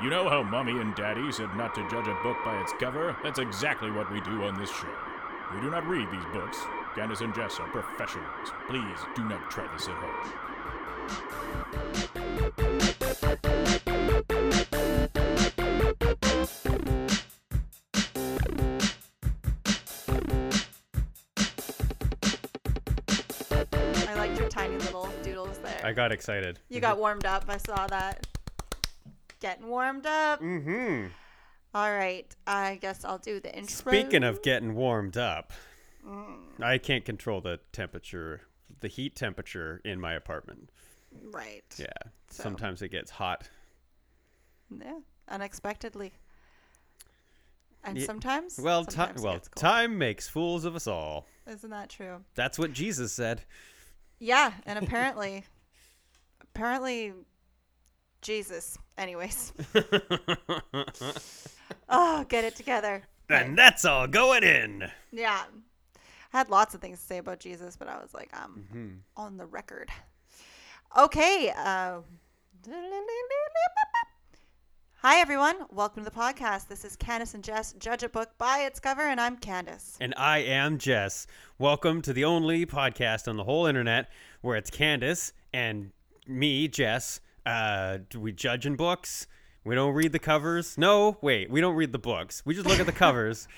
You know how Mommy and Daddy said not to judge a book by its cover? That's exactly what we do on this show. We do not read these books. Candace and Jess are professionals. Please do not try this at home. I liked your tiny little doodles there. I got excited. you got warmed up. I saw that. Getting warmed up. Mm-hmm. All right. I guess I'll do the intro. Speaking of getting warmed up, Mm. I can't control the temperature, the heat temperature in my apartment. Right. Yeah, So- sometimes it gets hot. Yeah. Unexpectedly. And Ye- sometimes. Well, sometimes it well, time makes fools of us all. Isn't that true? That's what Jesus said. Yeah, and apparently, apparently, Jesus. Anyways, oh, get it together. and that's all going in. Yeah, I had lots of things to say about Jesus, but I was like, I'm Mm-hmm. on the record. Okay. Uh, hi, everyone. Welcome to the podcast. This is Candace and Jess. Judge a book by its cover, and I'm Candace. And I am Jess. Welcome to the only podcast on the whole internet where it's Candace and me, Jess. Uh, do we judge in books? We don't read the covers. No, wait, we don't read the books. We just look at the covers,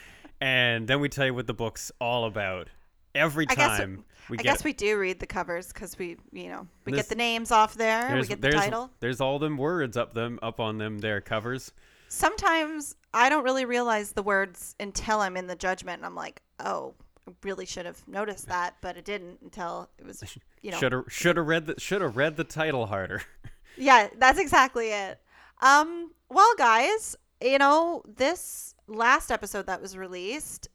and then we tell you what the book's all about. Every I guess, time we I guess we do read the covers because we, you know, we This- get the names off there. We get the there's, title. There's all them words up them up on them their covers. sometimes I don't really realize the words until I'm in the judgment. And I'm like, oh, I really should have noticed that, but it didn't until it was, you know. Should have should have read the should have read the title harder. Yeah, that's exactly it. Um, well, guys, you know, this last episode that was released,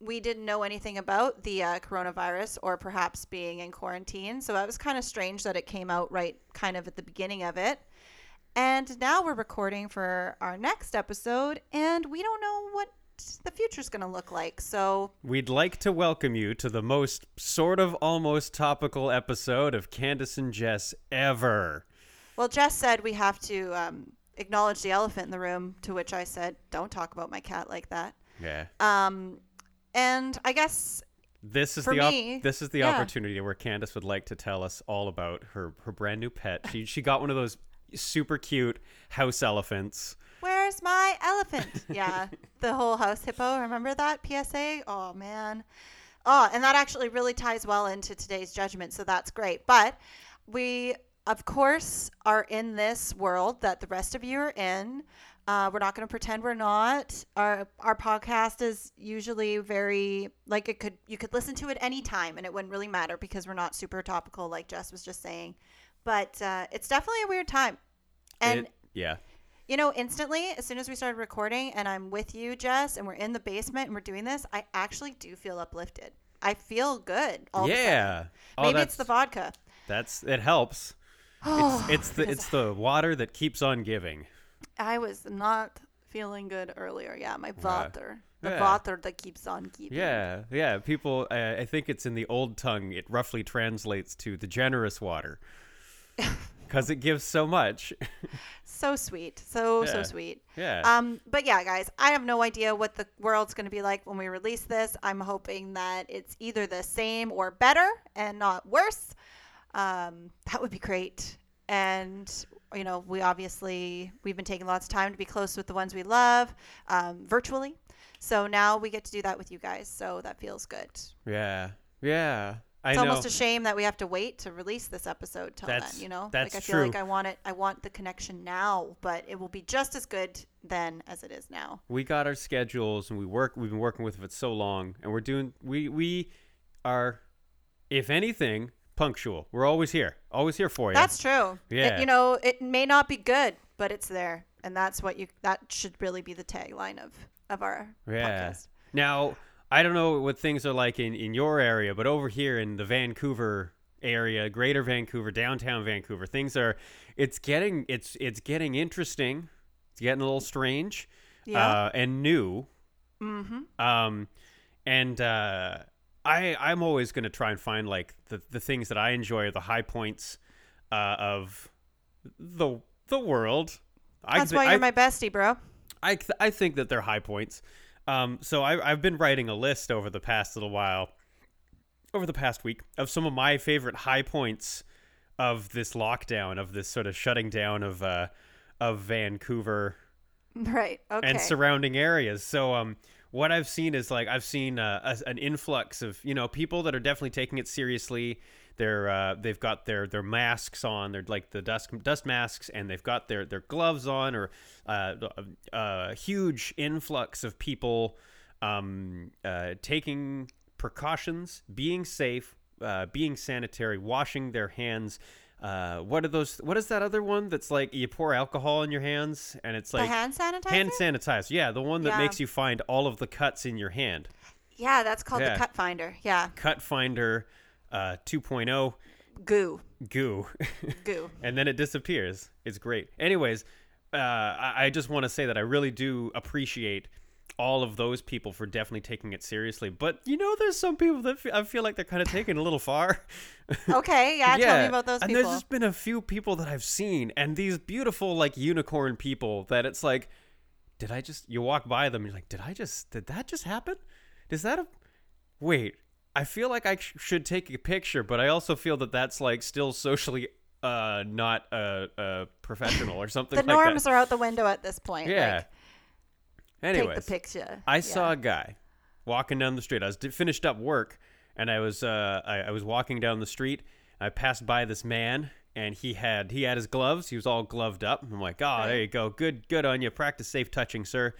we didn't know anything about the uh, coronavirus or perhaps being in quarantine. So that was kind of strange that it came out right kind of at the beginning of it. And now we're recording for our next episode, and we don't know what the future's going to look like. So, We'd like to welcome you to the most sort of almost topical episode of Candace and Jess ever. Well, Jess said we have to um, acknowledge the elephant in the room, to which I said, don't talk about my cat like that. Yeah. Um, and I guess This is For the op- me, this is the yeah. opportunity where Candace would like to tell us all about her her brand new pet. She she got one of those super cute house elephants. where's my elephant? yeah, the whole house hippo. Remember that PSA? Oh man. Oh, and that actually really ties well into today's judgment, so that's great. But we, of course, are in this world that the rest of you are in. Uh, we're not going to pretend we're not. Our our podcast is usually very like it could you could listen to it anytime and it wouldn't really matter because we're not super topical like Jess was just saying. But uh, it's definitely a weird time. And It- yeah. you know, instantly, as soon as we started recording and I'm with you, Jess, and we're in the basement and we're doing this, I actually do feel uplifted. I feel good. All of a sudden. yeah. Oh, Maybe that's it's the vodka. that's it helps. Oh, It's it's the it's the water that keeps on giving. I was not feeling good earlier. Yeah, my water. The Yeah. water that keeps on keeping. Yeah, yeah. People, uh, I think it's in the old tongue. It roughly translates to the generous water, because it gives so much. So sweet. So, so sweet. yeah. Um, but yeah, guys, I have no idea what the world's going to be like when we release this. I'm hoping that it's either the same or better and not worse. Um, that would be great. And you know, we obviously we've been taking lots of time to be close with the ones we love, um, virtually. So now we get to do that with you guys. So that feels good. yeah. Yeah. I It's know. almost a shame that we have to wait to release this episode till That's- then. You know, that's like I feel true. like I want it. I want the connection now, but it will be just as good then as it is now. we got our schedules and we work. We've been working with it so long, and we're doing. We we are, if anything, punctual. We're always here. Always here for you. That's true. It- Yeah. you know, it may not be good, but it's there, and that's what you. That should really be the tagline of of our Yeah. podcast. Now, I don't know what things are like in, in your area, but over here in the Vancouver area, greater Vancouver, downtown Vancouver, things are it's getting it's it's getting interesting. It's getting a little strange. Yeah. Uh, and new. mm-hmm. Um and uh I I'm always going to try and find like the the things that I enjoy, the high points uh of the the world That's thi- why you're I, my bestie, bro. I, th- I think that they're high points. Um, so I, I've been writing a list over the past little while, over the past week, of some of my favorite high points of this lockdown, of this sort of shutting down of uh, of Vancouver Right. Okay. and surrounding areas. So um, what I've seen is like I've seen uh, a, an influx of you know people that are definitely taking it seriously. They're uh, they've got their their masks on. They're like the dust dust masks, and they've got their their gloves on. Or uh, a, a huge influx of people um, uh, taking precautions, being safe, uh, being sanitary, washing their hands. Uh, what are those? What is that other one that's like you pour alcohol in your hands and it's the like hand sanitizer. Hand sanitizer. Yeah, the one that Yeah. makes you find all of the cuts in your hand. yeah, that's called Yeah. the cut finder. Yeah. Cut Finder uh, 2.0 Goo. goo. Goo. and then it disappears. It's great. Anyways, uh, I, I just want to say that I really do appreciate all of those people for definitely taking it seriously. But you know, there's some people that I feel like they're kind of taking a little far. Okay. Yeah. Tell me about those and people. there's just been a few people that I've seen, and these beautiful like unicorn people that it's like, did I just? You walk by them, you're like, did I just? Did that just happen? Is that a? Wait, I feel like I sh- should take a picture, but I also feel that that's like still socially uh not uh uh professional or something the like norms that. are out the window at this point. Yeah. Like, Anyways, take the picture. I Yeah. saw a guy walking down the street. I was d- finished up work, and I was uh, I, I was walking down the street. I passed by this man, and he had he had his gloves. He was all gloved up. I'm like, oh, there you go. Good, good on you. Practice safe touching, sir.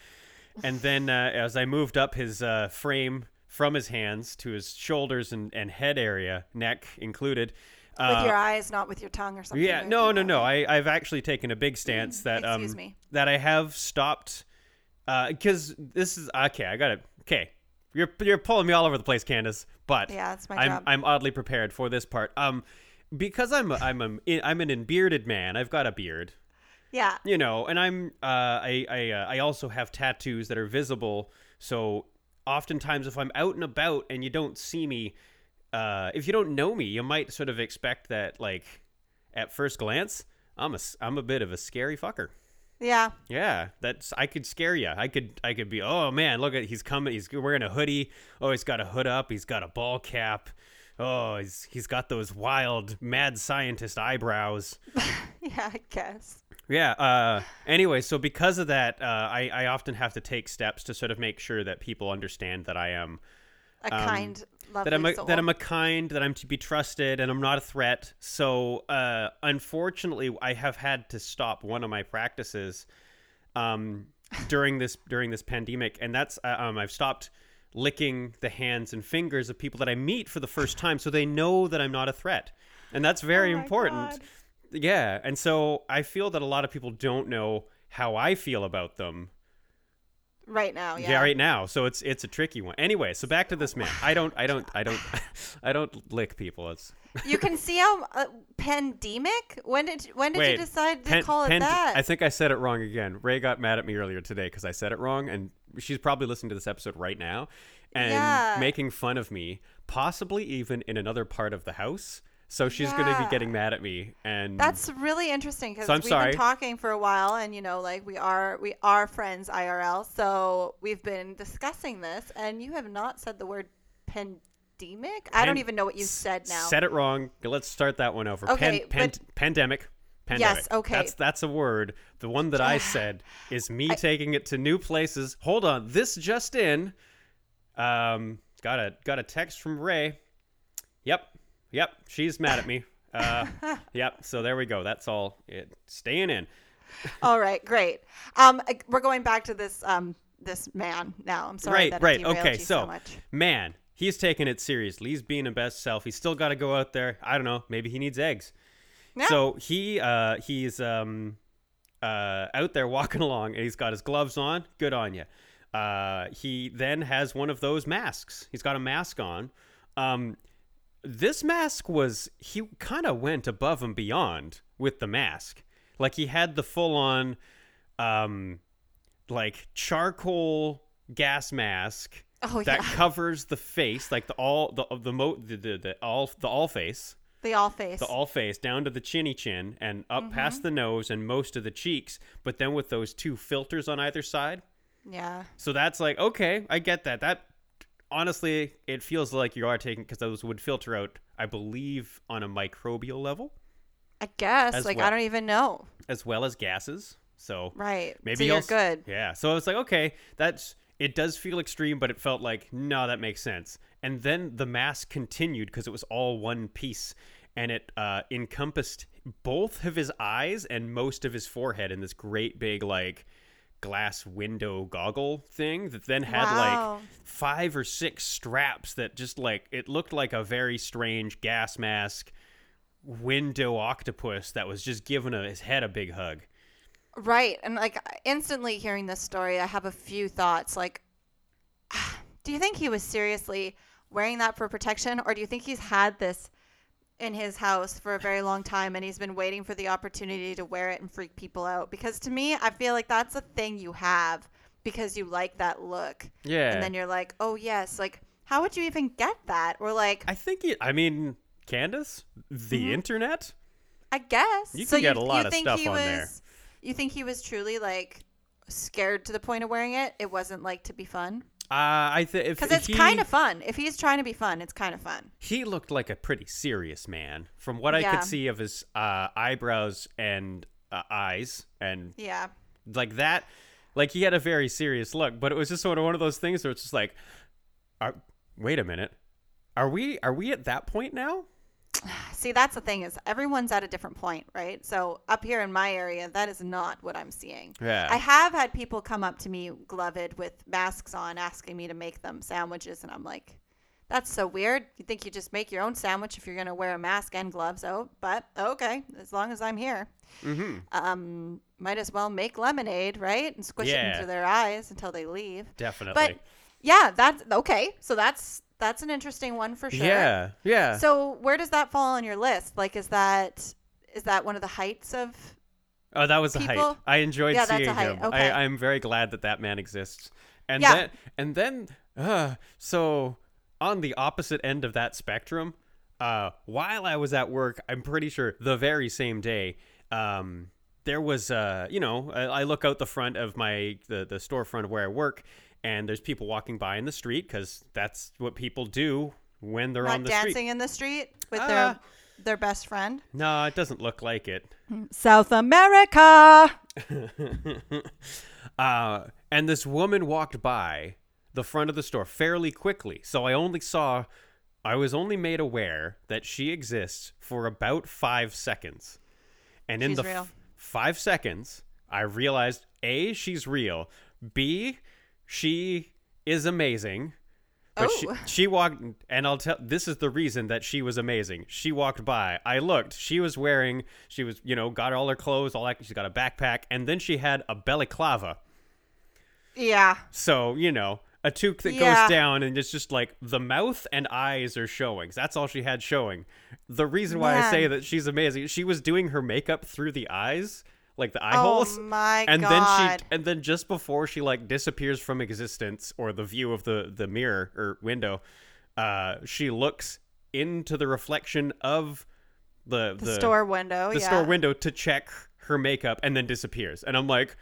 And then uh, as I moved up his uh, frame from his hands to his shoulders and, and head area, neck included. with uh, your eyes, not with your tongue or something. yeah, no, no, no. I, I've actually taken a big stance that um Excuse me. that I have stopped because this is okay. I got it. Okay, you're you're pulling me all over the place, Candace. But Yeah, that's my I'm job. I'm oddly prepared for this part. Um, because I'm a, I'm a, I'm an bearded man. I've got a beard, Yeah. you know, and I'm uh I I uh, I also have tattoos that are visible. So oftentimes, if I'm out and about and you don't see me, uh, if you don't know me, you might sort of expect that like at first glance, I'm a I'm a bit of a scary fucker. Yeah. Yeah, that's I could scare you. I could I could be oh man, look at he's coming. He's wearing a hoodie. Oh, he's got a hood up. He's got a ball cap. Oh, he's he's got those wild mad scientist eyebrows. Yeah, I guess. Yeah. Uh. Anyway, so because of that, uh, I I often have to take steps to sort of make sure that people understand that I am A Um, kind, lovely that I'm a, soul. that I'm a kind, that I'm to be trusted, and I'm not a threat. So, uh, unfortunately, I have had to stop one of my practices um, during this during this pandemic, and that's uh, um, I've stopped licking the hands and fingers of people that I meet for the first time, so they know that I'm not a threat, and that's very Oh important. God. Yeah, and so I feel that a lot of people don't know how I feel about them right now. Yeah. yeah. right now so it's it's a tricky one anyway so back to this man i don't i don't i don't i don't lick people it's you can see how uh, pandemic. When did when did Wait, you decide to Pen- call it that? i think i said it wrong again ray got mad at me earlier today because i said it wrong and she's probably listening to this episode right now and Yeah. making fun of me possibly even in another part of the house so she's going to be getting mad at me and That's really interesting because So we've sorry. been talking for a while, and you know, like we are we are friends IRL. So we've been discussing this, and you have not said the word pandemic. I don't even know what you said now. said it wrong let's start that one over Okay, pan- but- pandemic Pandemic. okay. That's that's a word. The one that I said is me taking it to new places. Hold on. This just in. Um got a got a text from Ray. Yep. Yep. She's mad at me. Uh yep. So there we go. That's all it staying in. All right, great. Um, we're going back to this um this man now. I'm sorry right, that right. Okay, so, so much. man, he's taking it seriously. He's being a best self. He's still got to go out there. I don't know. Maybe he needs eggs. Yeah. So he uh, he's um, uh, out there walking along, and he's got his gloves on. Good on you. Uh, he then has one of those masks. He's got a mask on. Um, this mask was he kind of went above and beyond with the mask. Like he had the full on, um, like charcoal gas mask Oh that yeah. covers the face, like the all the the mo the the, the all the all face. The all face. the all face down to the chinny chin and up Mm-hmm. past the nose and most of the cheeks, but then with those two filters on either side. yeah. So that's like, okay, I get that. That honestly, it feels like you are taking because those would filter out, I believe, on a microbial level I guess. Like well. I don't even know. as well as gases. So Right. maybe so you're good. Yeah. So I was like, okay, that's it. Does feel extreme, but it felt like no, that makes sense. And then the mask continued because it was all one piece, and it uh, encompassed both of his eyes and most of his forehead in this great big like glass window goggle thing that then had Wow. like five or six straps that just like it looked like a very strange gas mask window octopus that was just giving a, his head a big hug. Right. And like instantly hearing this story, I have a few thoughts. Like, do you think he was seriously wearing that for protection, or do you think he's had this in his house for a very long time and he's been waiting for the opportunity to wear it and freak people out? Because to me, I feel like that's a thing you have because you like that look. Yeah. And then you're like, oh, yes. Like, how would you even get that? Or like, I think it. I mean, Candace, the Mm-hmm. internet. I guess. You so can get you, a lot of think stuff he on was, there. You think he was truly like scared to the point of wearing it? It wasn't like to be fun? Uh, I think Because it's kind of fun. If he's trying to be fun, it's kind of fun. he looked like a pretty serious man from what I Yeah. could see of his uh, eyebrows and uh, eyes and Yeah. like that. Like he had a very serious look, but it was just sort of one of those things where it's just like, are, wait a minute, are we are we at that point now? See, that's the thing is everyone's at a different point, right? So up here in my area, that is not what I'm seeing. Yeah. I have had people come up to me gloved with masks on asking me to make them sandwiches and I'm like, that's so weird. You think you just make your own sandwich if you're going to wear a mask and gloves oh but okay, as long as I'm here. Mm-hmm. Um might as well make lemonade, right? And squish it into their eyes until they leave. Definitely. But yeah, that's okay. So that's that's an interesting one for sure. Yeah. Yeah. So where does that fall on your list? Like, is that is that one of the heights of? Oh, that was a height. I enjoyed Yeah, seeing him. Okay. I, I'm very glad that that man exists. And Yeah. then, and then, uh, so on the opposite end of that spectrum, uh, while I was at work, I'm pretty sure the very same day, um, there was, uh, you know, I, I look out the front of my the the storefront of where I work, and there's people walking by in the street because that's what people do when they're Not on the street. dancing street. in the street with Uh, their their best friend. No, it doesn't look like it. South America. uh, and this woman walked by the front of the store fairly quickly. So I only saw, I was only made aware that she exists for about five seconds. And in She's the f- five seconds, I realized A, she's real. B, she is amazing. But she, Oh. she walked, and I'll tell. This is the reason that she was amazing. She walked by. I looked. She was wearing. She was, you know, got all her clothes. All that. She's got a backpack, and then she had a balaclava. Yeah. So you know, a toque that Yeah. goes down, and it's just like the mouth and eyes are showing. That's all she had showing. The reason why I say that she's amazing, she was doing her makeup through the eyes, like the eye Oh holes my and god. then she and then just before she like disappears from existence or the view of the the mirror or window uh she looks into the reflection of the the, store window. the yeah. store window to check her makeup and then disappears and i'm like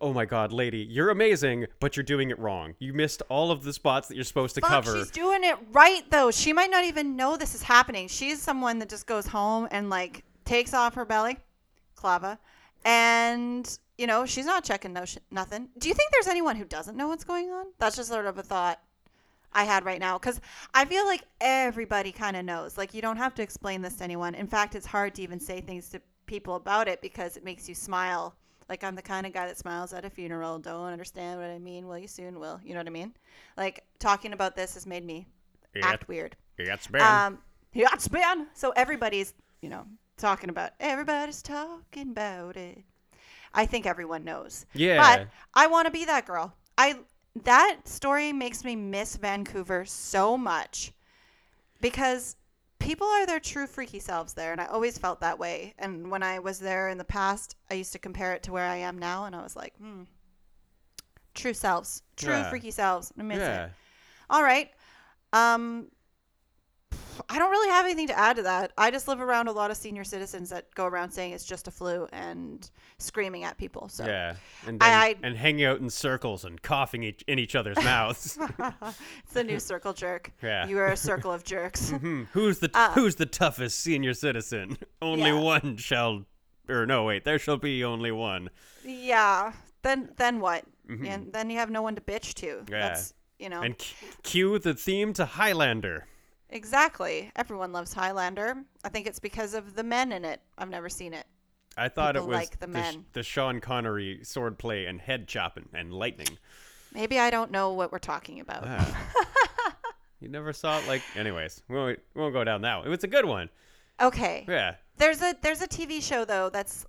oh my god lady you're amazing but you're doing it wrong you missed all of the spots that you're supposed to Fuck, cover she's doing it right though. She might not even know this is happening. She's someone that just goes home and like takes off her belly, clava, and you know she's not checking no sh- nothing. Do you think there's anyone who doesn't know what's going on? That's just sort of a thought I had right now because I feel like everybody kind of knows. Like you don't have to explain this to anyone. In fact, it's hard to even say things to people about it because it makes you smile. Like I'm the kind of guy that smiles at a funeral. Don't understand what I mean? Well, you soon will. You know what I mean? Like talking about this has made me act weird. it's been Um, yeah, it's been. So everybody's, you know, talking about. Everybody's talking about it. I think everyone knows. yeah But I want to be that girl. I that story makes me miss Vancouver so much because people are their true freaky selves there and I always felt that way. And when I was there in the past, I used to compare it to where I am now and I was like, "Hmm. True selves. True Yeah. freaky selves. I miss yeah it. All right. Um I don't really have anything to add to that. I just live around a lot of senior citizens that go around saying it's just a flu and screaming at people. So Yeah, and then, I- I- and hanging out in circles and coughing each, in each other's mouths. it's the new circle jerk. Yeah. You are a circle of jerks. Hmm, who's the who's the toughest senior citizen? Only Uh, Yeah. one shall, or no, wait, there shall be only one. yeah. Then then what? And then you have no one to bitch to. Mm-hmm. Yeah. That's you know And c- cue the theme to Highlander. Exactly. Everyone loves Highlander. I think it's because of the men in it. I've never seen it. I thought People it was like the men. the Sean Connery swordplay and head chopping and lightning. Maybe I don't know what we're talking about. Ah. you never saw it, like. Anyways, we won't, we won't go down that one. It was a good one. Okay. Yeah. There's a there's a TV show though that's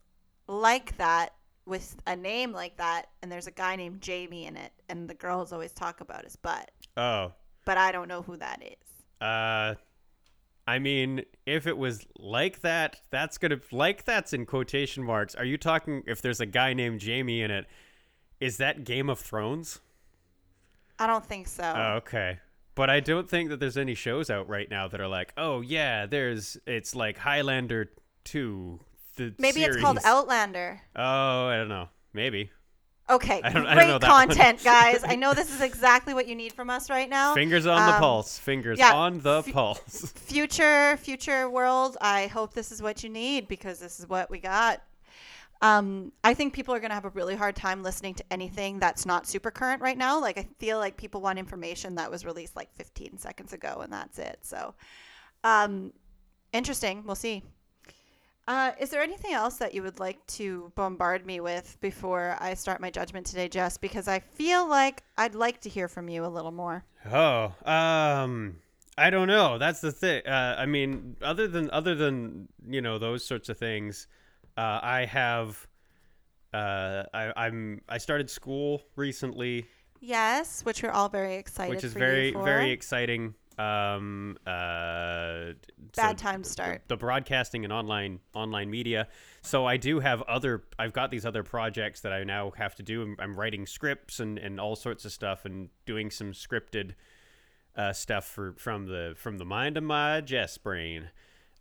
like that with a name like that, and there's a guy named Jamie in it, and the girls always talk about his butt, Oh. but I don't know who that is. Uh, I mean, if it was like that, that's gonna like that's in quotation marks. Are you talking if there's a guy named Jamie in it? Is that Game of Thrones? I don't think so. Oh, okay. But I don't think that there's any shows out right now that are like, oh yeah, there's it's like Highlander two. The Maybe it's called. Outlander. Oh, I don't know. Maybe. Okay, I don't- I don't great content, guys. I know this is exactly what you need from us right now. Fingers on the Um, pulse. Fingers yeah, on the f- pulse. future future world i hope this is what you need because this is what we got um, i think people are going to have a really hard time listening to anything that's not super current right now like i feel like people want information that was released like 15 seconds ago and that's it so um, interesting we'll see uh, is there anything else that you would like to bombard me with before I start my judgment today, Jess? Because I feel like I'd like to hear from you a little more. Oh, um, I don't know. That's the thing. Uh, I mean, other than other than you know those sorts of things, uh, I have. Uh, I, I'm I started school recently, Yes, which we're all very excited which is very very exciting. Um, uh, Bad so time to start. The, the broadcasting and online online media. So I do have other. I've got these other projects that I now have to do. I'm, I'm writing scripts and, and all sorts of stuff and doing some scripted uh, stuff for from the from the mind of my Jess brain.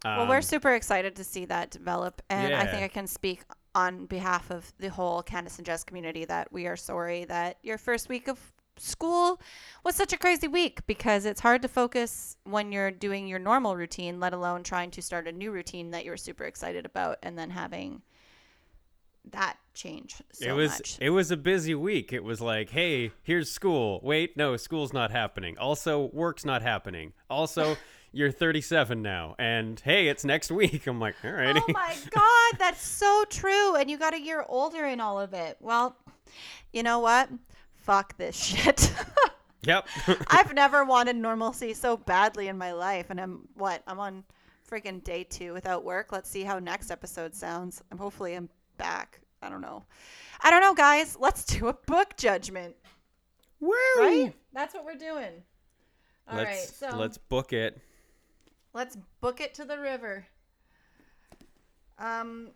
well, we're Um, super excited to see that develop, and I think. I can speak on behalf of the whole Candace and Jess community that we are sorry that your first week of school was such a crazy week because it's hard to focus when you're doing your normal routine, let alone trying to start a new routine that you're super excited about, and then having that change so it was much. it was a busy week. It was like, hey, here's school. Wait, no, school's not happening. Also, work's not happening. Also, you're 37 now, and hey, it's next week. I'm like, all right Oh my god, that's so true. And you got a year older in all of it. Well, you know what? Fuck this shit. yep. I've never wanted normalcy so badly in my life, and I'm what? I'm on freaking day two without work. Let's see how next episode sounds. I'm hopefully I'm back. I don't know. I don't know, guys. Let's do a book judgment, Woo! right? That's what we're doing. All right, let's so let's book it. Let's book it to the river. Um,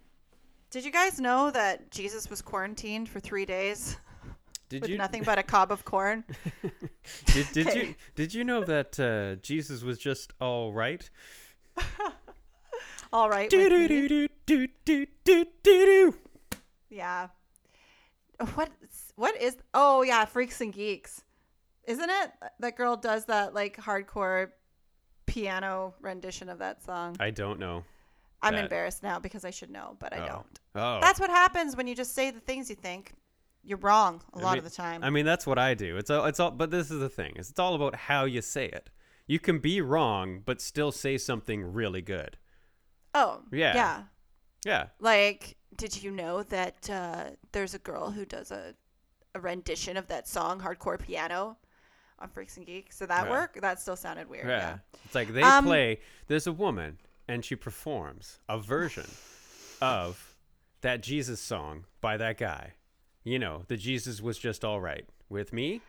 did you guys know that Jesus was quarantined for three days Did with you nothing but a cob of corn? did, did you did you know that uh, Jesus was just all right? All right. Do do do do do do do do. Yeah. What? What is? Oh yeah, Freaks and Geeks, isn't it? That girl does that like hardcore piano rendition of that song. I don't know. I'm that- embarrassed now because I should know, but I Oh. don't. Oh, That's what happens when you just say the things you think. You're wrong a I lot mean- of the time. I mean, that's what I do. It's all, it's all, but this is the thing. It's all about how you say it. You can be wrong, but still say something really good. oh Yeah. yeah. Yeah. Like, did you know that uh, there's a girl who does a, a rendition of that song, Hardcore Piano, on Freaks and Geeks? Did that Yeah. work? That still sounded weird. Yeah. Yeah. It's like they Um, play. There's a woman, and she performs a version of that Jesus song by that guy. You know, the Jesus was just all right with me,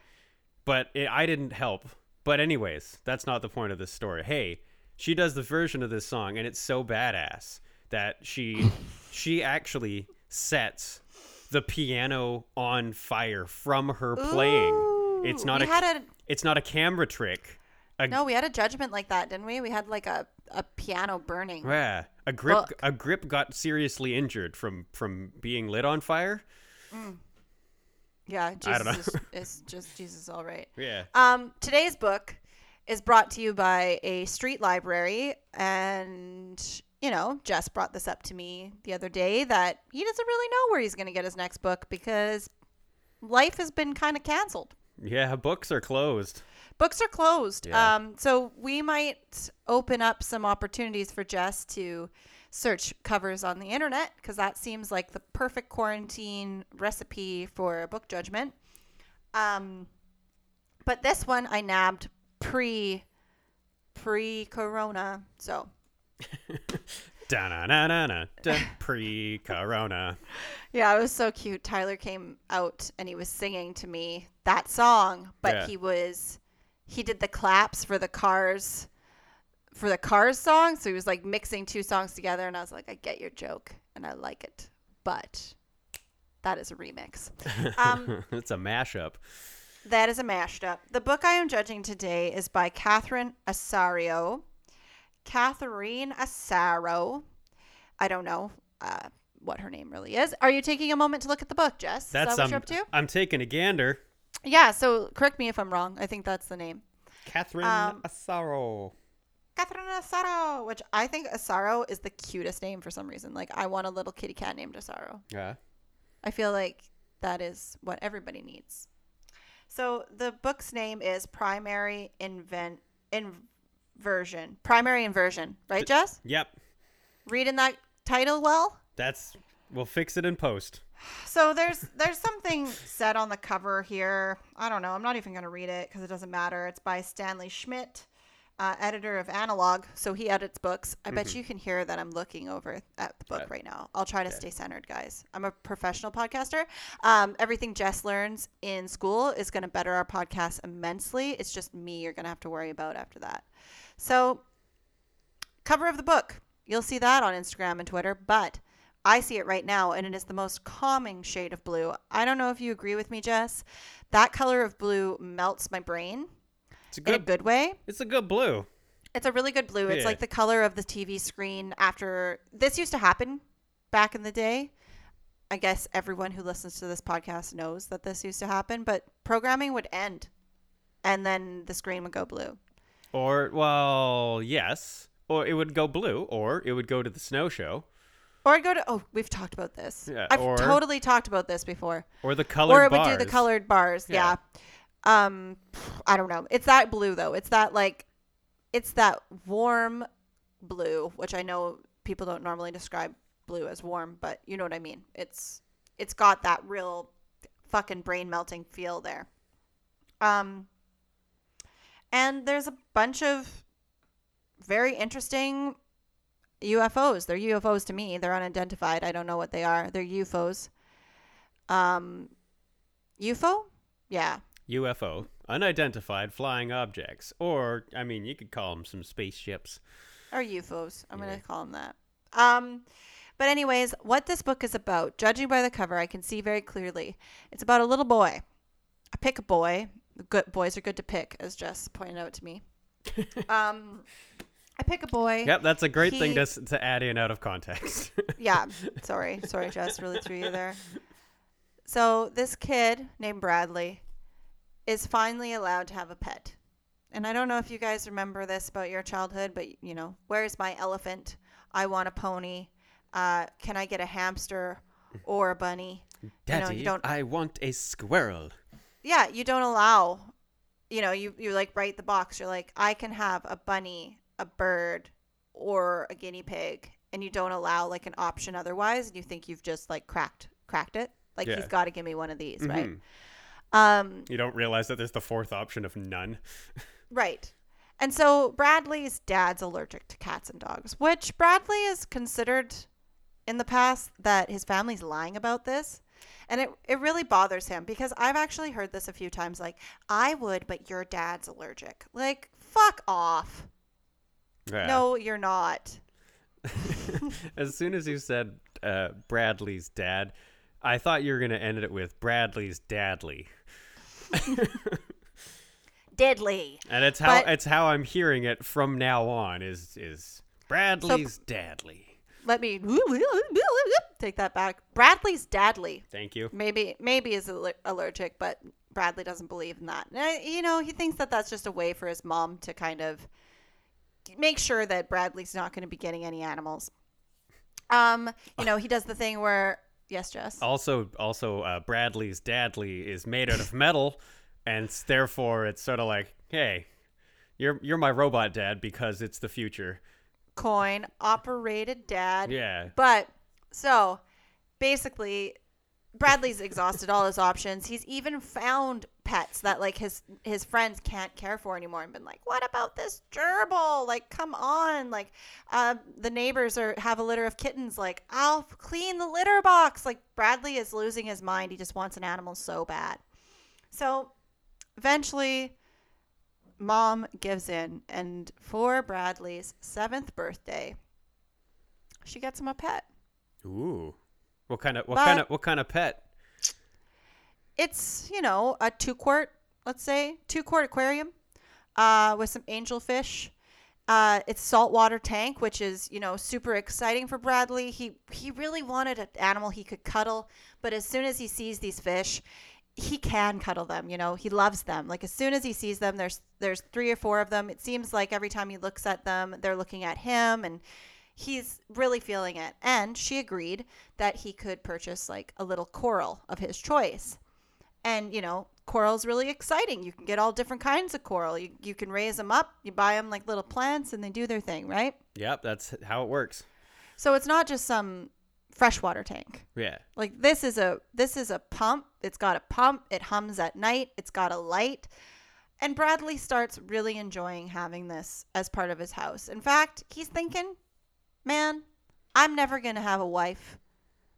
but it, I didn't help. But anyways, that's not the point of this story. Hey, she does the version of this song, and it's so badass that she she actually sets the piano on fire from her playing. It's not a a it's not a camera trick. A- no, we had a judgment like that, didn't we? We had like a, a piano burning. Yeah, a grip a grip got seriously injured from from being lit on fire. Mm. Yeah, I don't Jesus know. is, is just Jesus all right. Yeah. Um, today's book is brought to you by a street library, and you know, Jess brought this up to me the other day that he doesn't really know where he's going to get his next book because life has been kind of canceled. Yeah, books are closed. Books are closed. Yeah. Um, so we might open up some opportunities for Jess to search covers on the internet because that seems like the perfect quarantine recipe for a book judgment. Um, but this one I nabbed pre pre corona. So Da na na na na. Pre corona. yeah, it was so cute. Tyler came out and he was singing to me that song, but Yeah. he was he did the claps for the cars for the cars song, so he was like mixing two songs together and I was like, I get your joke and I like it. But that is a remix. Um, it's a mashup. That is a mashed up. The book I am judging today is by Catherine Asario. Catherine Asaro. I don't know uh, what her name really is. Are you taking a moment to look at the book, Jess? That's is that what um, you're up to? I'm taking a gander. Yeah, so correct me if I'm wrong. I think that's the name. Catherine Um, Asaro. Catherine Asaro, which I think Asaro is the cutest name for some reason. Like, I want a little kitty cat named Asaro. Yeah. I feel like that is what everybody needs. So the book's name is Primary Invent Inversion. Primary Inversion, right, Jess? Yep. Reading that title well? That's we'll fix it in post. So there's there's something said on the cover here. I don't know. I'm not even going to read it because it doesn't matter. It's by Stanley Schmidt, uh, editor of Analog. So he edits books. I bet you can hear that I'm looking over at the book Yeah. right now. I'll try to stay centered, guys. I'm a professional podcaster. Um, everything Jess learns in school is going to better our podcast immensely. It's just me you're going to have to worry about after that. So cover of the book. You'll see that on Instagram and Twitter, but I see it right now and it is the most calming shade of blue. I don't know if you agree with me, Jess. That color of blue melts my brain It's a in a good. good way. It's a good blue. It's a really good blue. It's Yeah. like the color of the TV screen after this used to happen back in the day. I guess everyone who listens to this podcast knows that this used to happen, but programming would end and then the screen would go blue. Or well, yes. Or it would go blue, or it would go to the snow show, Or go to oh, we've talked about this. Yeah, I've or- totally talked about this before. or the colored or it would do the colored bars. Yeah. Yeah. Um, I don't know. It's that blue though. It's that like, it's that warm blue, which I know people don't normally describe blue as warm, but you know what I mean. It's it's got that real fucking brain melting feel there. Um, and there's a bunch of very interesting UFOs. They're UFOs to me. They're unidentified. I don't know what they are. They're UFOs. Um, UFO? Yeah. UFO, unidentified flying objects, or I mean, you could call them some spaceships. Or UFOs. I'm Yeah. going to call them that. Um, but, anyways, what this book is about, judging by the cover, I can see very clearly. It's about a little boy. I pick a boy. Good boys are good to pick, as Jess pointed out to me. um, I pick a boy. Yep, that's a great thing to to add in out of context. Yeah. Sorry. Sorry, Jess. Really threw you there. So, this kid named Bradley is finally allowed to have a pet. And I don't know if you guys remember this about your childhood, but you know, where's my elephant? I want a pony. Uh, can I get a hamster or a bunny? Daddy, you don't- I want a squirrel. Yeah, you don't allow. You know, you you like write the box. You're like, I can have a bunny, a bird, or a guinea pig, and you don't allow like an option otherwise. And you think you've just like cracked cracked it. Like Yeah. he's got to give me one of these, right? Um, You don't realize that there's the fourth option of none. Right. And so Bradley's dad's allergic to cats and dogs, which Bradley has considered in the past that his family's lying about this. And it, it really bothers him because I've actually heard this a few times like, I would, but your dad's allergic. Like, fuck off. Yeah. No, you're not. as soon as you said uh, Bradley's dad, I thought you were gonna end it with Bradley's dadly. Diddley. And it's how But- it's how I'm hearing it from now on is is Bradley's Dadley. Let me take that back. Bradley's Dadley. Thank you. Maybe maybe is allergic, but Bradley doesn't believe in that. Uh, You know, he thinks that that's just a way for his mom to kind of make sure that Bradley's not going to be getting any animals. Um, you know, he does the thing where yes, Jess. Also, also uh, Bradley's Dadley is made out of metal, and therefore it's sort of like, hey, you're you're my robot dad because it's the future. Coin operated dad. Yeah. But so basically Bradley's exhausted all his options. He's even found pets that like his his friends can't care for anymore and been like, "What about this gerbil? Like, come on. Like uh the neighbors are have a litter of kittens. Like, I'll clean the litter box." Like Bradley is losing his mind. He just wants an animal so bad. So eventually mom gives in and for Bradley's 7th birthday, she gets him a pet. Ooh. What kind of what But- kind of what kind of pet? It's you know a two quart let's say two quart aquarium uh, with some angelfish uh, it's saltwater tank which is you know super exciting for bradley. He he really wanted an animal he could cuddle but as soon as he sees these fish he can cuddle them you know he loves them. Like as soon as he sees them there's there's three or four of them. It seems like every time he looks at them they're looking at him and he's really feeling it. And she agreed that he could purchase like a little coral of his choice and you know coral's really exciting. You can get all different kinds of coral. You, you can raise them up. You buy them like little plants and they do their thing right? Yep, that's how it works. so it's not just some freshwater tank. Yeah. like this is a this is a pump. It's got a pump. It hums at night. It's got a light. And bradley starts really enjoying having this as part of his house. In fact he's thinking man i'm never going to have a wife.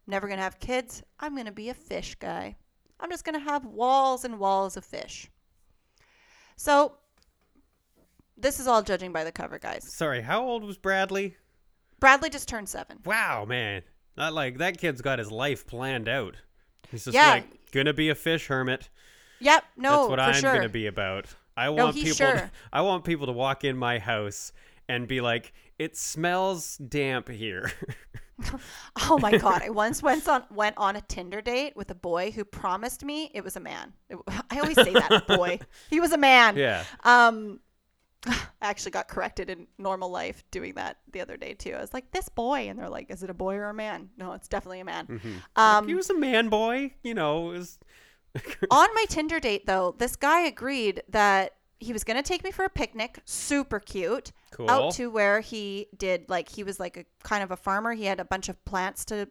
Never going to have kids. I'm going to be a fish guy i'm just going to have walls and walls of fish so this is all judging by the cover guys Sorry, how old was Bradley? bradley just turned seven Wow, man. Not like that kid's got his life planned out. He's just Yeah. like gonna be a fish hermit. yep no That's what I'm sure gonna be about. I want he's people sure. I want people to walk in my house and be like, "It smells damp here." Oh my god! I once went on went on a Tinder date with a boy who promised me it was a man. It- I always say that boy. He was a man. yeah. Um, I actually got corrected in normal life doing that the other day too. I was like, "This boy," and they're like, "Is it a boy or a man?" No, it's definitely a man. Um, he was a man boy, you know, it was on my Tinder date though, this guy agreed that he was going to take me for a picnic, super cute, Cool. out to where he did like he was like a kind of a farmer. He had a bunch of plants to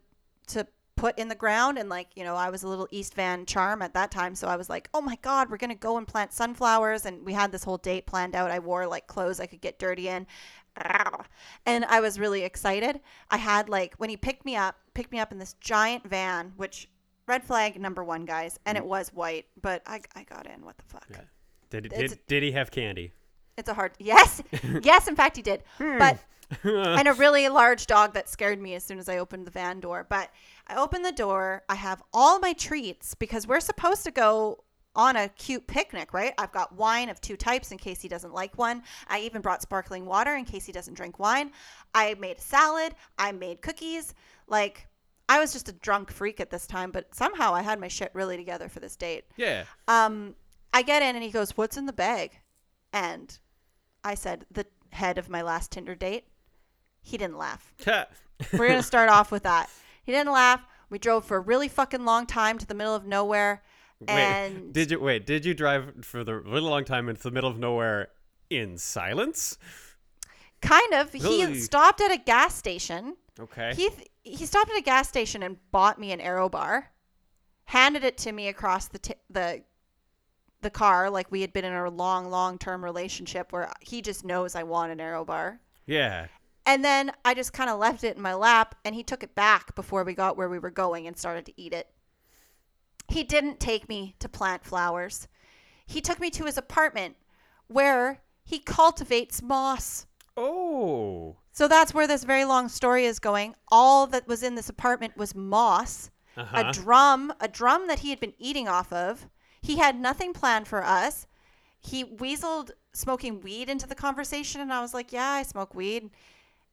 to put in the ground and like, you know, I was a little East Van charm at that time, so I was like, "Oh my god, we're going to go and plant sunflowers." And we had this whole date planned out. I wore like clothes I could get dirty in. And I was really excited. I had like when he picked me up, picked me up in this giant van, which red flag number 1, guys, and mm. it was white, but I I got in. What the fuck? Yeah. Did did, did he have candy? It's a hard yes, yes. In fact, he did. But and a really large dog that scared me as soon as I opened the van door. But I opened the door. I have all my treats because we're supposed to go on a cute picnic, right? I've got wine of two types in case he doesn't like one. I even brought sparkling water in case he doesn't drink wine. I made a salad. I made cookies. Like I was just a drunk freak at this time, but somehow I had my shit really together for this date. Yeah. Um, I get in and he goes, "What's in the bag?" And I said, "The head of my last Tinder date." He didn't laugh. We're gonna start off with that. He didn't laugh. We drove for a really fucking long time to the middle of nowhere, wait, did you wait? Did you drive for the really long time into the middle of nowhere in silence? kind of Really? he stopped at a gas station. Okay. He he stopped at a gas station and bought me an Aero bar, handed it to me across the t- the the car like we had been in a long long term relationship where he just knows I want an Aero bar. yeah. And then I just kind of left it in my lap and he took it back before we got where we were going and started to eat it. He didn't take me to plant flowers. He took me to his apartment where he cultivates moss. Oh. So that's where this very long story is going. All that was in this apartment was moss, Uh-huh. a drum, a drum that he had been eating off of. He had nothing planned for us. he weaseled smoking weed into the conversation, and I was like, "Yeah, I smoke weed."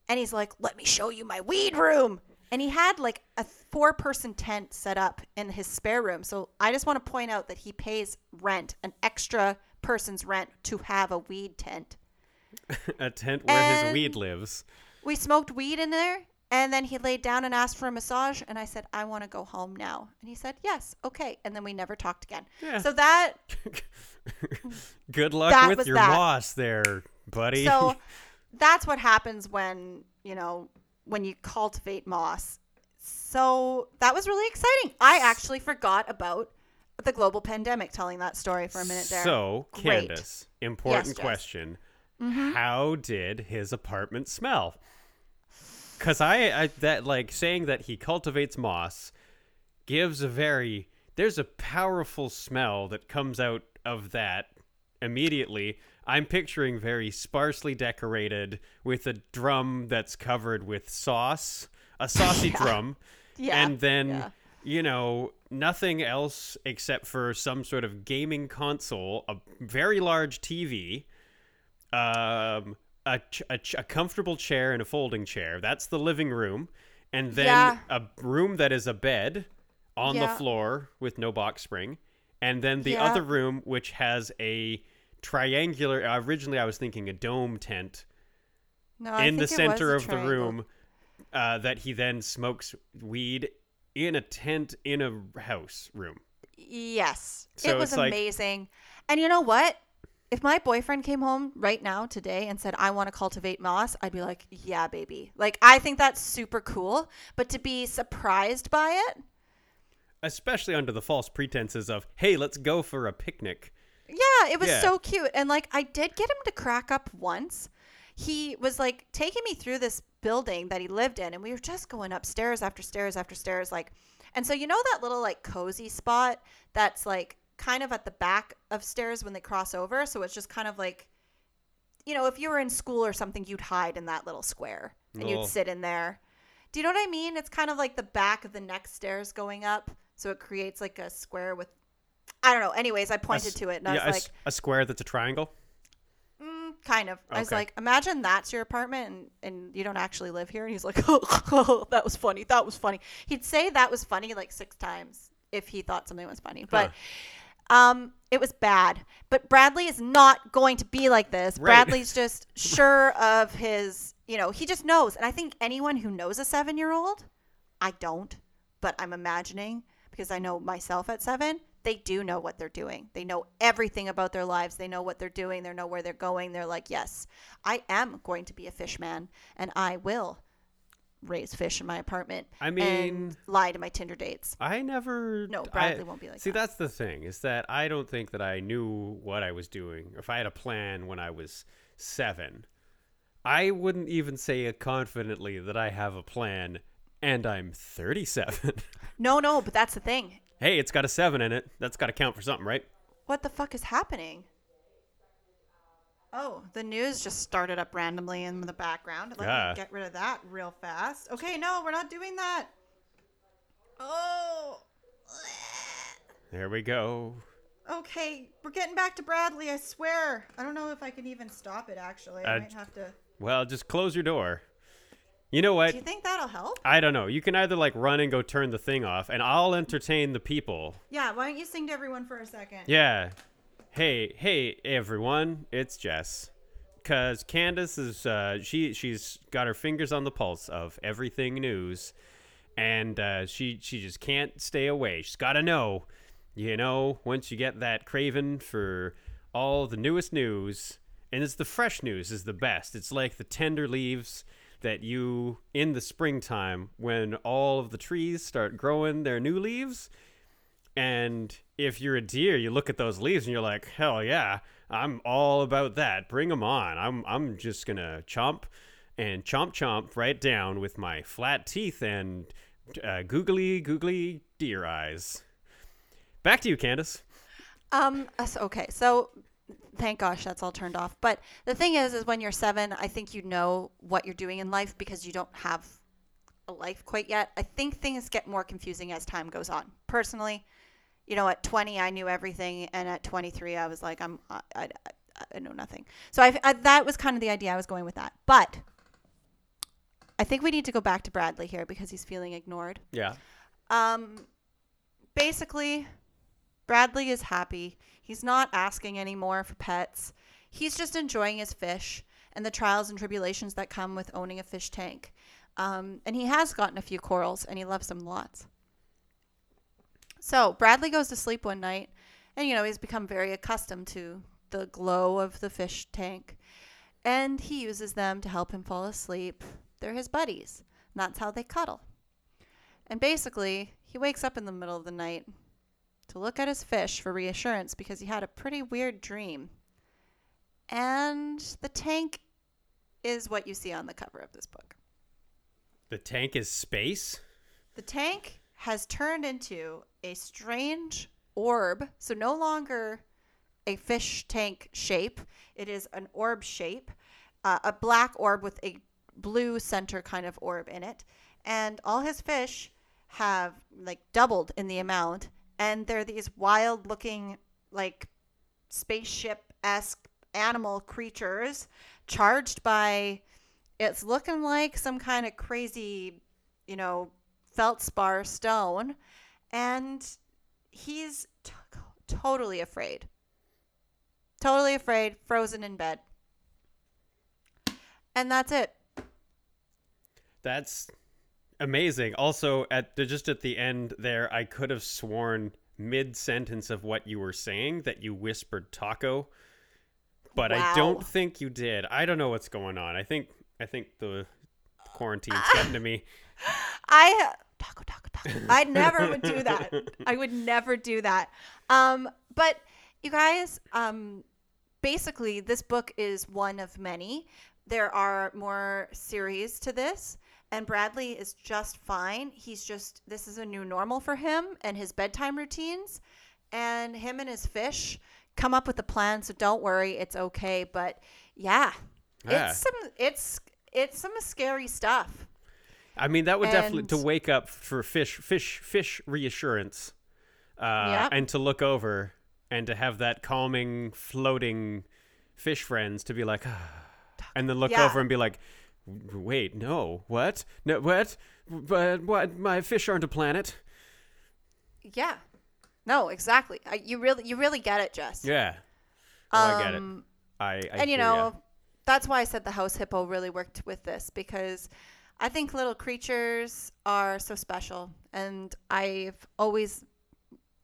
And he's like, "Let me show you my weed room." And he had like a four-person tent set up in his spare room. So I just want to point out that he pays rent, an extra person's rent, to have a weed tent. a tent where his weed lives. We smoked weed in there, and then he laid down and asked for a massage, and I said, "I want to go home now." And he said, "Yes, okay." And then we never talked again. Yeah. So that Good luck That with your that. boss there, buddy. so that's what happens when you know when you cultivate moss so that was really exciting i actually forgot about the global pandemic telling that story for a minute there So, Great. Candace, important Yes, question. Mm-hmm. How did his apartment smell? Cuz I, I that like saying that he cultivates moss gives a very there's a powerful smell that comes out of that immediately. I'm picturing very sparsely decorated with a drum that's covered with sauce, a saucy drum, Yeah, and then yeah. you know nothing else except for some sort of gaming console, a very large TV, um, a, a, a comfortable chair and a folding chair. That's the living room, and then Yeah. a room that is a bed on the floor with no box spring, and then the Yeah. other room which has a triangular. Originally, I was thinking a dome tent no, in the think it was center of the room uh, that he then smokes weed in a tent in a house room. yes So it was like- amazing and you know what if my boyfriend came home right now today and said i want to cultivate moss i'd be like yeah baby like i think that's super cool but to be surprised by it Especially under the false pretenses of, hey, let's go for a picnic. Yeah, it was Yeah. so cute. And like I did get him to crack up once. He was like taking me through this building that he lived in and we were just going upstairs after stairs after stairs like and so you know that little like cozy spot that's like kind of at the back of stairs when they cross over, so it's just kind of like you know, if you were in school or something you'd hide in that little square and Little- you'd sit in there. Do you know what I mean? It's kind of like the back of the next stairs going up, so it creates like a square with I don't know. Anyways, I pointed s- to it and I was a like, s- a square that's a triangle. Mm, kind of. I was like, imagine that's your apartment and, and you don't actually live here. And he's like, oh, that was funny. That was funny. He'd say that was funny like six times if he thought something was funny. But um, it was bad. But Bradley is not going to be like this. Right. Bradley's just sure of his, you know, he just knows. And I think anyone who knows a seven year old, I don't, but I'm imagining because I know myself at seven, they do know what they're doing. They know everything about their lives. They know what they're doing. They know where they're going. They're like, yes, I am going to be a fish man and I will raise fish in my apartment. I and mean- lie to my Tinder dates. I never. No, I- Bradley won't be like See, that. that's the thing is that I don't think that I knew what I was doing. If I had a plan when I was seven, I wouldn't even say it confidently that I have a plan, and I'm 37. No, no, but that's the thing. hey, it's got a seven in it. That's got to count for something, right? What the fuck is happening? Oh, the news just started up randomly in the background. Let Yeah. me get rid of that real fast. Okay, no, we're not doing that. Oh. There we go. Okay, we're getting back to Bradley, I swear. I don't know if I can even stop it actually. I Uh, might have to. Well, just close your door. You know what? Do you think that'll help? I don't know. You can either like run and go turn the thing off, and I'll entertain the people. Yeah, why don't you sing to everyone for a second? Yeah. Hey, hey, everyone. It's Jess. Cause Candace is uh, she she's got her fingers on the pulse of everything news, and uh, she she just can't stay away. She's got to know, you know, once you get that craving for all the newest news, and it's the fresh news is the best. It's like the tender leaves that you in the springtime when all of the trees start growing their new leaves and if you're a deer, you look at those leaves and you're like, hell yeah, I'm all about that. Bring them on. I'm, I'm just going to chomp and chomp chomp right down with my flat teeth and uh, googly, googly deer eyes. Back to you, Candace. Um. Okay. So, thank gosh that's all turned off. But the thing is, is when you're seven, I think you know what you're doing in life because you don't have a life quite yet. I think things get more confusing as time goes on. Personally, you know, at 20 I knew everything, and at 23 I was like, I'm I, I, I know nothing. So I, I that was kind of the idea I was going with that. But I think we need to go back to Bradley here because he's feeling ignored. Yeah. Um, basically, Bradley is happy. He's not asking anymore for pets. He's just enjoying his fish and the trials and tribulations that come with owning a fish tank. Um, and he has gotten a few corals and he loves them lots. So Bradley goes to sleep one night and, you know, he's become very accustomed to the glow of the fish tank. And he uses them to help him fall asleep. They're his buddies. And that's how they cuddle. And basically, he wakes up in the middle of the night to look at his fish for reassurance because he had a pretty weird dream. And the tank is what you see on the cover of this book. The tank is space. The tank has turned into a strange orb, so no longer a fish tank shape. It is an orb shape, uh, a black orb with a blue center kind of orb in it. And all his fish have like doubled in the amount. And they're these wild looking, like spaceship esque animal creatures charged by, it's looking like some kind of crazy, you know, feldspar stone. And he's t- totally afraid. Totally afraid, frozen in bed. And that's it. That's amazing. Also, at the, just at the end there, I could have sworn mid sentence of what you were saying that you whispered taco, but I don't think you did. I don't know what's going on. I think I think the quarantine's getting to me. I taco taco taco. I never would do that. I would never do that. Um, but you guys, um, basically, this book is one of many. There are more series to this, and Bradley is just fine. He's just this is a new normal for him and his bedtime routines, and him and his fish come up with a plan. So don't worry, it's okay. But yeah, Yeah. it's some it's it's some scary stuff. I mean, that would definitely to wake up for fish, fish, fish reassurance, uh, Yep. and to look over and to have that calming, floating fish friends to be like, ah, and then look Yeah. over and be like, wait, no, what, no, what, but what? My fish aren't a planet. Yeah. No, exactly. I, you really, you really get it, Jess. Yeah. Oh, I get it. Um, I, I and you know, that's why I said the house hippo really worked with this because I think little creatures are so special, and I've always.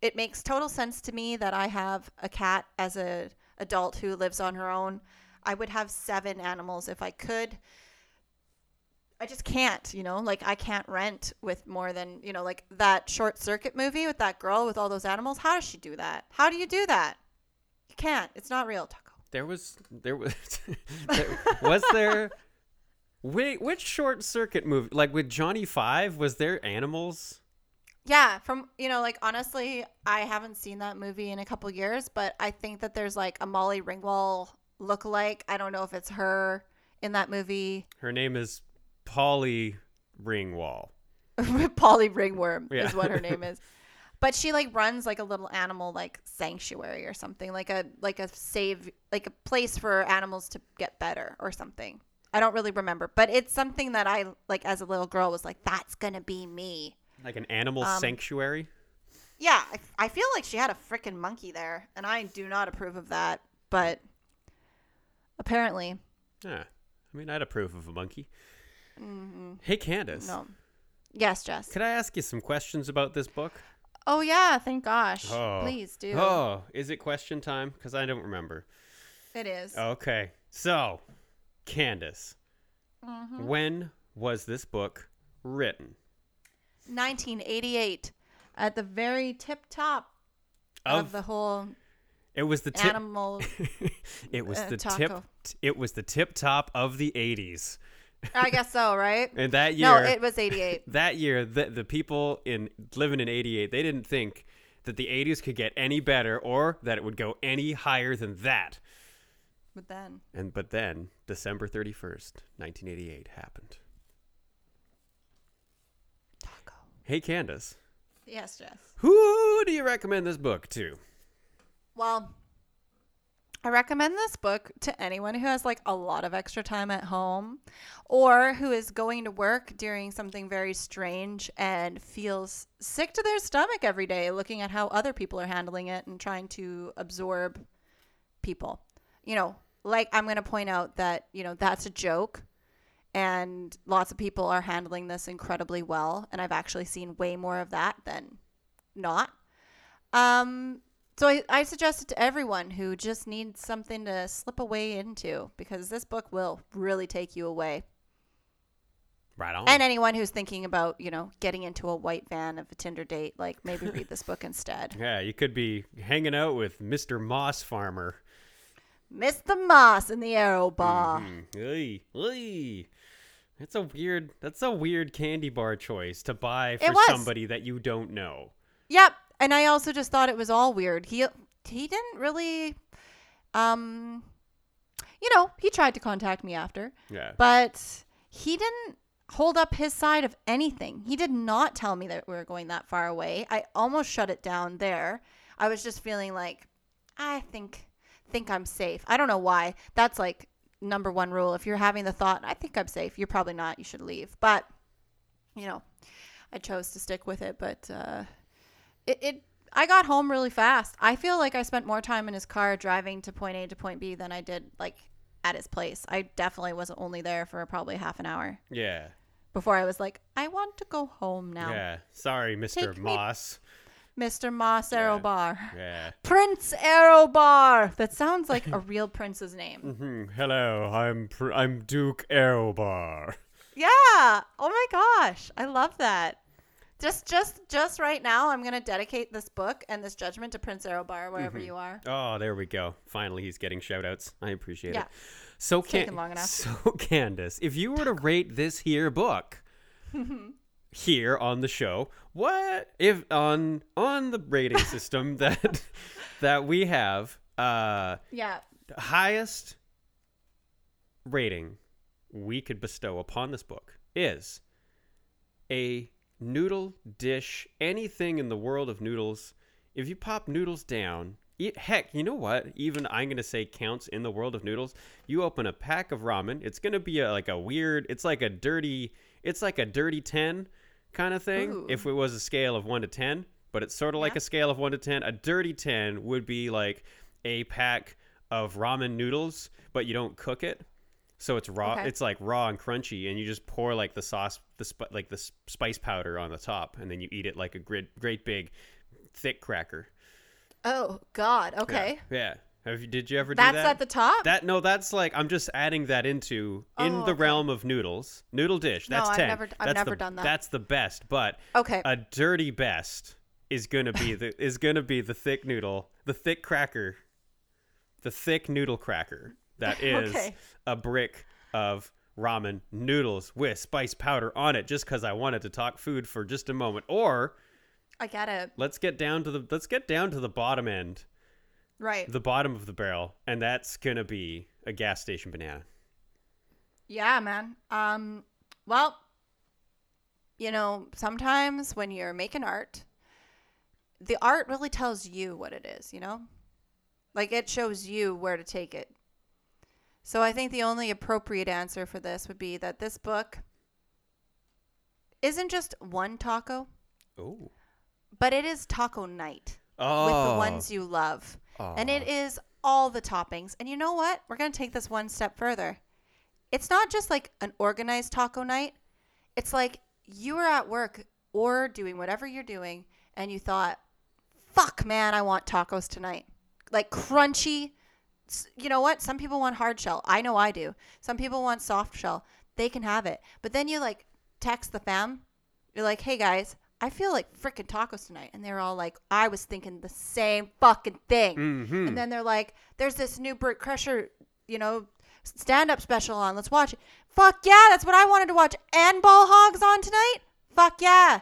It makes total sense to me that I have a cat as an adult who lives on her own. I would have seven animals if I could. I just can't, you know, like I can't rent with more than, you know, like that short circuit movie with that girl with all those animals. How does she do that? How do you do that? You can't. It's not real, Taco. There was there was there, was there wait which short circuit movie like with Johnny Five was there animals? Yeah, from you know, like honestly, I haven't seen that movie in a couple years, but I think that there's like a Molly Ringwald lookalike. I don't know if it's her in that movie. Her name is Polly Ringwall. Polly Ringworm Yeah. is what her name is. But she like runs like a little animal like sanctuary or something, like a like a save like a place for animals to get better or something. I don't really remember, but it's something that I like as a little girl was like, that's gonna be me. Like an animal Um, sanctuary. Yeah, I, I feel like she had a freaking monkey there, and I do not approve of that. But apparently, Yeah. I mean, I'd approve of a monkey. Hey, Candace. no. Yes, Jess. Could I ask you some questions about this book? Oh yeah, thank gosh. Oh. Please do. Oh, is it question time? Because I don't remember. It is. Okay. So, Candace, Mm-hmm. when was this book written? 1988, at the very tip top of, Of- the whole It was the tip. animal. it was uh, the taco. tip. It was the tip top of the '80s, I guess so, right? and that year, No, it was 88. that year, the the people in living in '88, they didn't think that the '80s could get any better, or that it would go any higher than that. But then, And but then, December 31st, 1988 happened. taco. Hey, Candace, Yes, Jess. Who do you recommend this book to? Well, I recommend this book to anyone who has like a lot of extra time at home or who is going to work during something very strange and feels sick to their stomach every day looking at how other people are handling it and trying to absorb people. You know, like I'm going to point out that, you know, that's a joke and lots of people are handling this incredibly well and I've actually seen way more of that than not. Um so I, I suggest it to everyone who just needs something to slip away into because this book will really take you away. Right on. And anyone who's thinking about, you know, getting into a white van of a Tinder date, like maybe read this book instead. yeah, you could be hanging out with Mr. Moss Farmer. Mr. Moss in the Aero Bar. Mm, Oy, oy. That's a weird. That's a weird candy bar choice to buy for somebody that you don't know. Yep. And I also just thought it was all weird. He he didn't really um you know, he tried to contact me after. Yeah. but he didn't hold up his side of anything. He did not tell me that we were going that far away. I almost shut it down there. I was just feeling like I think think I'm safe. I don't know why. That's like number one rule. If you're having the thought, I think I'm safe, you're probably not. You should leave. But you know, I chose to stick with it, but uh it, it I got home really fast. I feel like I spent more time in his car driving to point A to point B than I did like at his place. I definitely wasn't only there for probably half an hour Yeah. before I was like, I want to go home now. Yeah. Sorry, Mr. Take me- Moss. Mr. Moss Aero Yeah. Bar. Yeah. Prince Aero Bar. That sounds like a real prince's name. Hmm. Hello, I'm pr- I'm Duke Aerobar. Yeah. Oh my gosh. I love that. Just just just right now I'm gonna dedicate this book and this judgment to Prince Aero Bar wherever you are. Oh, there we go. Finally, he's getting shout outs. I appreciate Yeah. it. So, taken Can- long enough. so Candace, if you were to rate this here book here on the show, what if on on the rating system that that we have, uh, Yeah. highest rating we could bestow upon this book is a noodle dish, anything in the world of noodles. If you pop noodles down, e heck, you know what? Even I'm gonna say counts in the world of noodles. You open a pack of ramen, it's gonna be a, like a weird. It's like a dirty. It's like a dirty ten kind of thing. Ooh. If it was a scale of one to ten, but it's sort of like Yeah. a scale of one to ten. A dirty ten would be like a pack of ramen noodles, but you don't cook it. So it's raw. Okay. It's like raw and crunchy, and you just pour like the sauce, the sp- like the spice powder on the top, and then you eat it like a great, great big, thick cracker. Oh God. Yeah. Okay. Yeah. Have you? Did you ever That's do that? That's at the top. that no, that's like I'm just adding that into oh, in Oh, the okay. realm of noodles. Noodle dish. No, That's I've ten. never- I've That's never the- done that. That's the best, but okay. a dirty best is gonna be the is gonna be the thick noodle, the thick cracker, the thick noodle cracker that is Okay. a brick of ramen noodles with spice powder on it. Just because I wanted to talk food for just a moment, or I get it. let's get down to the let's get down to the bottom end, Right. the bottom of the barrel, and that's gonna be a gas station banana. Yeah, man. Um, well, you know, sometimes when you're making art, the art really tells you what it is, you know? Like it shows you where to take it. So I think the only appropriate answer for this would be that this book isn't just one taco, Oh, but it is taco night oh, with the oh. ones you love. And it is all the toppings. And you know what? We're going to take this one step further. It's not just like an organized taco night. It's like you were at work or doing whatever you're doing and you thought, fuck, man, I want tacos tonight. Like crunchy. You know what? Some people want hard shell. I know I do. Some people want soft shell. They can have it. But then you like text the fam. You're like, hey guys, I feel like freaking tacos tonight. And they're all like, I was thinking the same fucking thing. Mm-hmm. And then they're like, there's this new Bert Kreischer, you know, stand up special on. Let's watch it. Fuck yeah, that's what I wanted to watch. And Ball Hogs on tonight? Fuck yeah.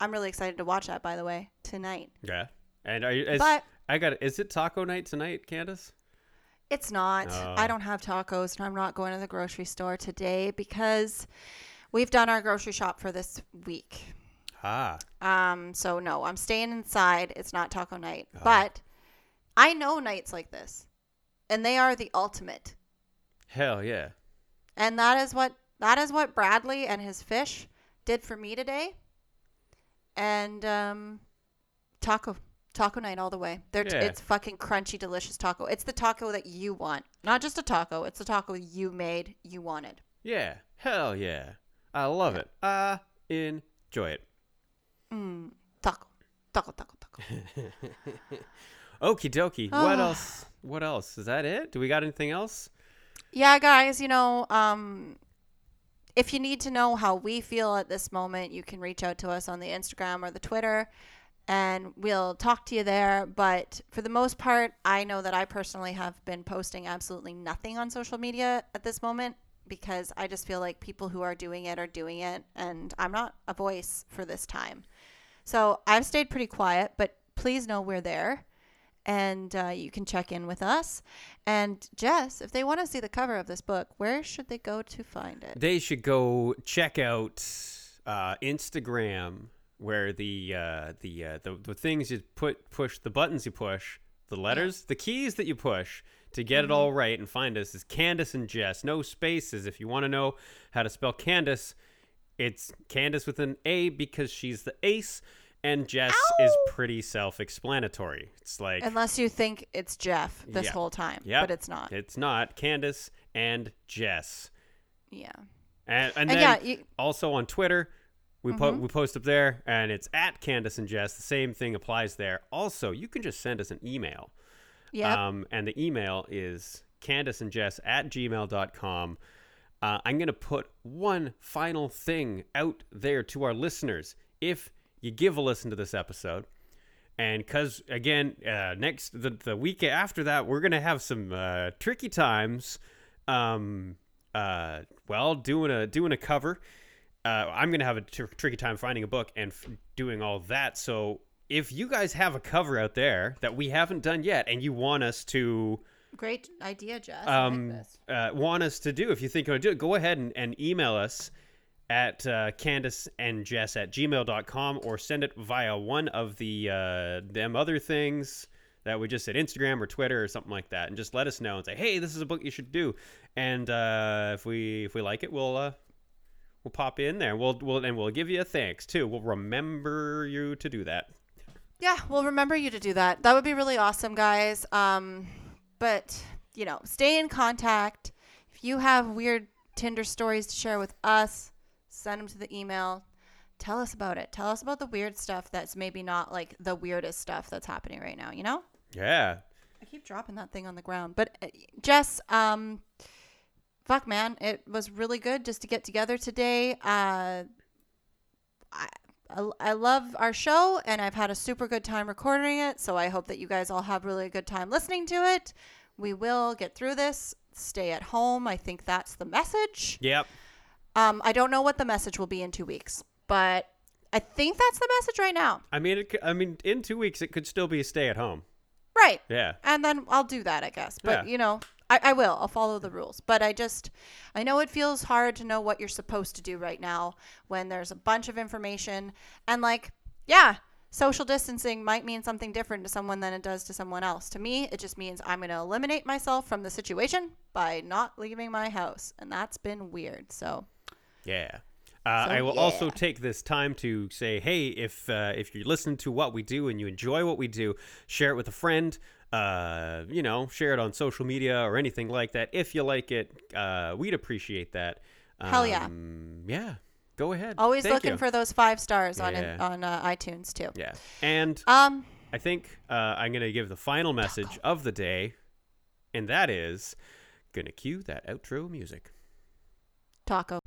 I'm really excited to watch that, by the way, tonight. Yeah. And are you, is, But- I got it. Is it taco night tonight, Candace? It's not. Oh. I don't have tacos, and I'm not going to the grocery store today because we've done our grocery shop for this week. Ah. Um, so no, I'm staying inside. It's not taco night. Oh. But I know nights like this. And they are the ultimate. Hell yeah. And that is what that is what Bradley and his fish did for me today. And um taco taco night all the way. They're t- Yeah. it's fucking crunchy delicious taco. It's the taco that you want. Not just a taco, it's the taco you made, you wanted. Yeah. Hell yeah. I love it. I enjoy it. Mm, taco. Taco taco taco. Okie dokie. What else? What else? Is that it? Do we got anything else? Yeah, guys, you know, um, if you need to know how we feel at this moment, you can reach out to us on the Instagram or the Twitter and we'll talk to you there. But for the most part, I know that I personally have been posting absolutely nothing on social media at this moment because I just feel like people who are doing it are doing it and I'm not a voice for this time. So I've stayed pretty quiet, but please know we're there and uh, you can check in with us. And Jess, if they want to see the cover of this book, where should they go to find it? They should go check out uh, Instagram, where the uh, the, uh, the the things you put push the buttons you push, the letters, the keys that you push to get it all right and find us is Candace and Jess. No spaces. If you want to know how to spell Candace, it's Candace with an A because she's the ace, and Jess is pretty self-explanatory. It's like Unless you think it's Jeff this Yeah. whole time, Yep. but it's not. It's not Candace and Jess. yeah. And, and And then yeah, you- also on Twitter, we Mm-hmm. we post up there, and it's at Candace and Jess. The same thing applies there. Also, you can just send us an email. Yep. Um, and the email is Candace and Jess at gmail.com. Uh, I'm going to put one final thing out there to our listeners. If you give a listen to this episode, and because again, uh, next the, the week after that, we're gonna have some uh, tricky times. Um, uh, well, doing a doing a cover. Uh, I'm gonna have a tr- tricky time finding a book and f- doing all that. So if you guys have a cover out there that we haven't done yet, and you want us to Great idea, Jess. I like um, uh, want us to do, if you think you'll do it, go ahead and, and email us at uh, Candace and Jess at gmail.com or send it via one of the uh, them other things that we just said, Instagram or Twitter or something like that, and just let us know and say, hey, this is a book you should do. And uh, if we if we like it, we'll uh, we'll pop in there. We'll we'll and we'll give you a thanks too. We'll remember you to do that. Yeah, we'll remember you to do that. That would be really awesome, guys. Um, but you know, stay in contact. If you have weird Tinder stories to share with us, send them to the email. Tell us about it. Tell us about the weird stuff that's maybe not like the weirdest stuff that's happening right now. You know. Yeah. I keep dropping that thing on the ground. But uh, Jess, um, fuck, man, it was really good just to get together today. Uh, I, I, I love our show, and I've had a super good time recording it. So I hope that you guys all have really a good time listening to it. We will get through this. Stay at home. I think that's the message. Yep. Um, I don't know what the message will be in two weeks, but I think that's the message right now. I mean, it, I mean, in two weeks it could still be a stay at home. Right. Yeah. and then I'll do that, I guess. But Yeah. you know, I, I will. I'll follow the rules. But I just, I know it feels hard to know what you're supposed to do right now when there's a bunch of information and like, yeah, social distancing might mean something different to someone than it does to someone else. To me, it just means I'm going to eliminate myself from the situation by not leaving my house, and that's been weird. So Yeah. Uh, So, I will also take this time to say, hey, if uh, if you listen to what we do and you enjoy what we do, share it with a friend. Uh, you know, share it on social media or anything like that. If you like it, uh, we'd appreciate that. Hell yeah. Um, Yeah. Go ahead. always Thank looking you. for those five stars on Yeah. on uh, iTunes too. Yeah. And Um, I think uh, I'm gonna give the final message of the day, and that is gonna cue that outro music. taco.